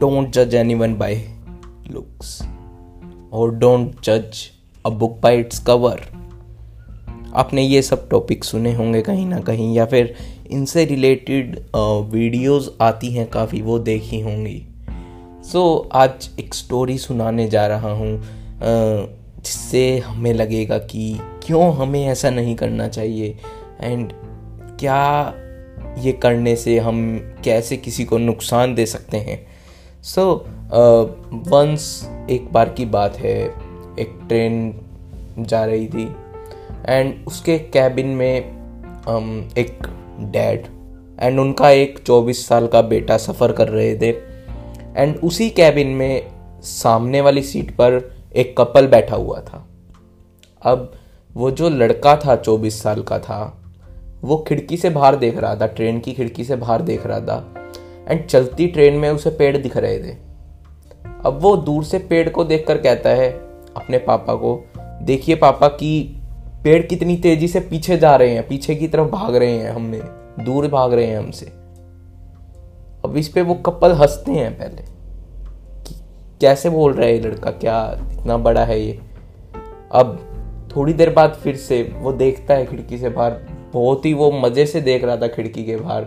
don't judge anyone by looks. Or don't judge a book by its cover. आपने ये सब topic सुने होंगे कहीं ना कहीं या फिर इनसे रिलेटेड वीडियोस आती हैं काफ़ी वो देखी होंगी। सो so, आज एक स्टोरी सुनाने जा रहा हूँ जिससे हमें लगेगा कि क्यों हमें ऐसा नहीं करना चाहिए एंड क्या ये करने से हम कैसे किसी को नुकसान दे सकते हैं। सो वंस एक बार की बात है एक ट्रेन जा रही थी एंड उसके कैबिन में um, एक डैड एंड उनका एक 24 साल का बेटा सफ़र कर रहे थे एंड उसी कैबिन में सामने वाली सीट पर एक कपल बैठा हुआ था। अब वो जो लड़का था 24 साल का था वो खिड़की से बाहर देख रहा था ट्रेन की खिड़की से बाहर देख रहा था। एंड चलती ट्रेन में उसे पेड़ दिख रहे थे। अब वो दूर से पेड़ को देखकर कहता है, अपने पापा को, देखिए पापा कि पेड़ कितनी तेज़ी से पीछे जा रहे हैं, पीछे की तरफ़ भाग रहे हैं हमें दूर भाग रहे हैं हमसे। अब इस पे वो कपल हँसते हैं पहले। कि कैसे बोल रहा है लड़का? क्या इतना बड़ा है ये? अब थोड़ी देर बाद फिर से वो देखता है खिड़की से बाहर। बहुत ही वो मज़े से देख रहा था खिड़की के बाहर।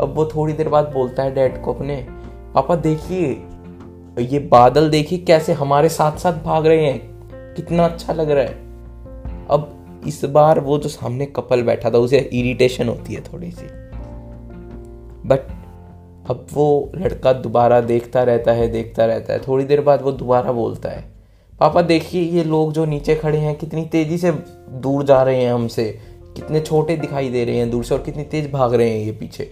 अब वो थोड़ी देर बाद बोलता है डैड को अपने, पापा देखिए, ये बादल देखिए कैसे हमारे साथ साथ भाग रहे हैं, कितना अच्छा लग रहा है। अब इस बार वो जो सामने कपल बैठा था, उसे इरिटेशन होती है थोड़ी सी बट अब वो लड़का दोबारा देखता रहता है, देखता रहता है। थोड़ी देर बाद वो दोबारा बोलता है, पापा देखिए, ये लोग जो नीचे खड़े हैं, कितनी तेज़ी से दूर जा रहे हैं हमसे, कितने छोटे दिखाई दे रहे हैं दूर से और कितनी तेज भाग रहे हैं ये पीछे।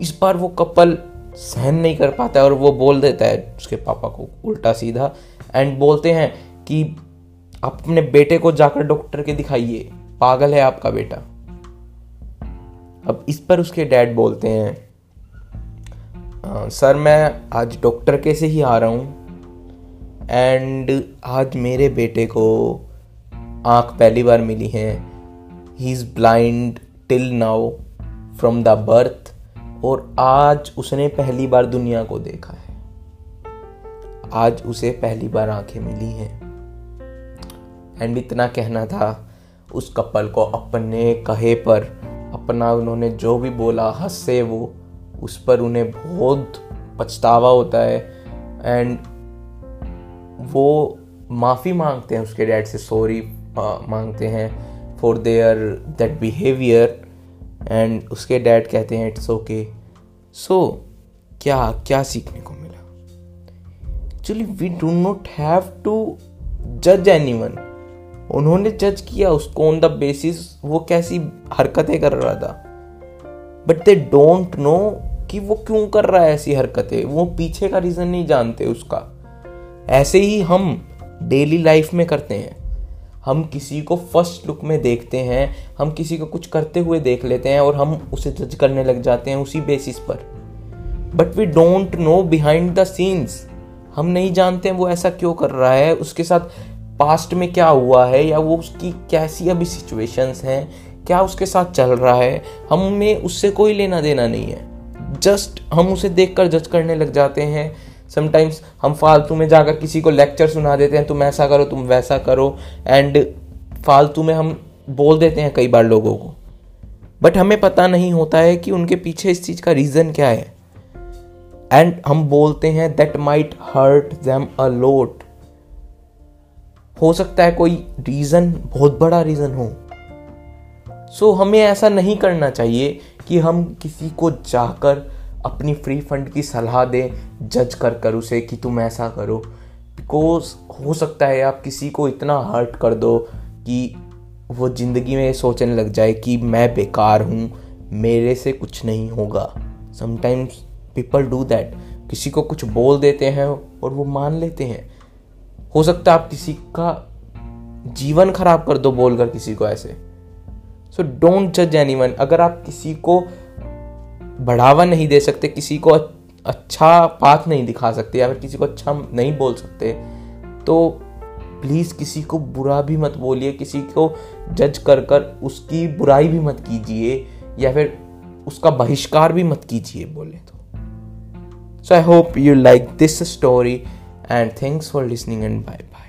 इस बार वो कपल सहन नहीं कर पाता है और वो बोल देता है उसके पापा को उल्टा सीधा। एंड बोलते हैं कि आप अपने बेटे को जाकर डॉक्टर के दिखाइए। पागल है आपका बेटा। अब इस पर उसके डैड बोलते हैं सर मैं आज डॉक्टर के से ही आ रहा हूँ। एंड आज मेरे बेटे को आँख पहली बार मिली है। He is blind till now from the birth और आज उसने पहली बार दुनिया को देखा है। आज उसे पहली बार आँखें मिली हैं। एंड इतना कहना था, उस कपल को अपने कहे पर, अपना उन्होंने जो भी बोला, हंसे वो, उस पर उन्हें बहुत पछतावा होता है। एंड वो माफ़ी मांगते हैं उसके डैड से सॉरी मांगते हैं for there that behaviour and उसके डैड कहते हैं इट्स ओके सो क्या क्या सीखने को मिला? Actually we do not have to जज एनी वन उन्होंने जज किया उसको ऑन द बेसिस वो कैसी हरकतें कर रहा था। बट दे डोंट नो कि वो क्यों कर रहा है ऐसी हरकतें। वो पीछे का रीज़न नहीं जानते उसका। ऐसे ही हम डेली लाइफ में करते हैं। हम किसी को फ़र्स्ट लुक में देखते हैं, हम किसी को कुछ करते हुए देख लेते हैं और हम उसे जज करने लग जाते हैं उसी बेसिस पर। But we don't know behind the scenes हम नहीं जानते हैं वो ऐसा क्यों कर रहा है, उसके साथ पास्ट में क्या हुआ है, या वो उसकी कैसी अभी सिचुएशंस हैं, क्या उसके साथ चल रहा है, हमें उससे कोई लेना देना नहीं है। जस्ट हम उसे देखकर जज करने लग जाते हैं समटाइम्स हम फालतू में जाकर किसी को लेक्चर सुना देते हैं तुम ऐसा करो तुम वैसा करो एंड फालतू में हम बोल देते हैं कई बार लोगों को। बट हमें पता नहीं होता है कि उनके पीछे इस चीज़ का रीज़न क्या है। एंड हम बोलते हैं that might hurt them a lot हो सकता है कोई रीज़न बहुत बड़ा रीज़न हो। सो so, हमें ऐसा नहीं करना चाहिए कि हम किसी को जाकर अपनी फ्री फंड की सलाह दें, जज कर कर उसे कि तुम ऐसा करो। बिकॉज़ हो सकता है आप किसी को इतना हर्ट कर दो कि वो ज़िंदगी में सोचने लग जाए कि मैं बेकार हूँ, मेरे से कुछ नहीं होगा। समटाइम्स पीपल डू दैट किसी को कुछ बोल देते हैं और वो मान लेते हैं। हो सकता है आप किसी का जीवन खराब कर दो बोलकर किसी को ऐसे। सो डोंट जज एनी अगर आप किसी को बढ़ावा नहीं दे सकते, किसी को अच्छा पाथ नहीं दिखा सकते या फिर किसी को अच्छा नहीं बोल सकते तो प्लीज़ किसी को बुरा भी मत बोलिए, किसी को जज कर कर उसकी बुराई भी मत कीजिए या फिर उसका बहिष्कार भी मत कीजिए बोले तो so I hope you like this story and thanks for listening and bye bye.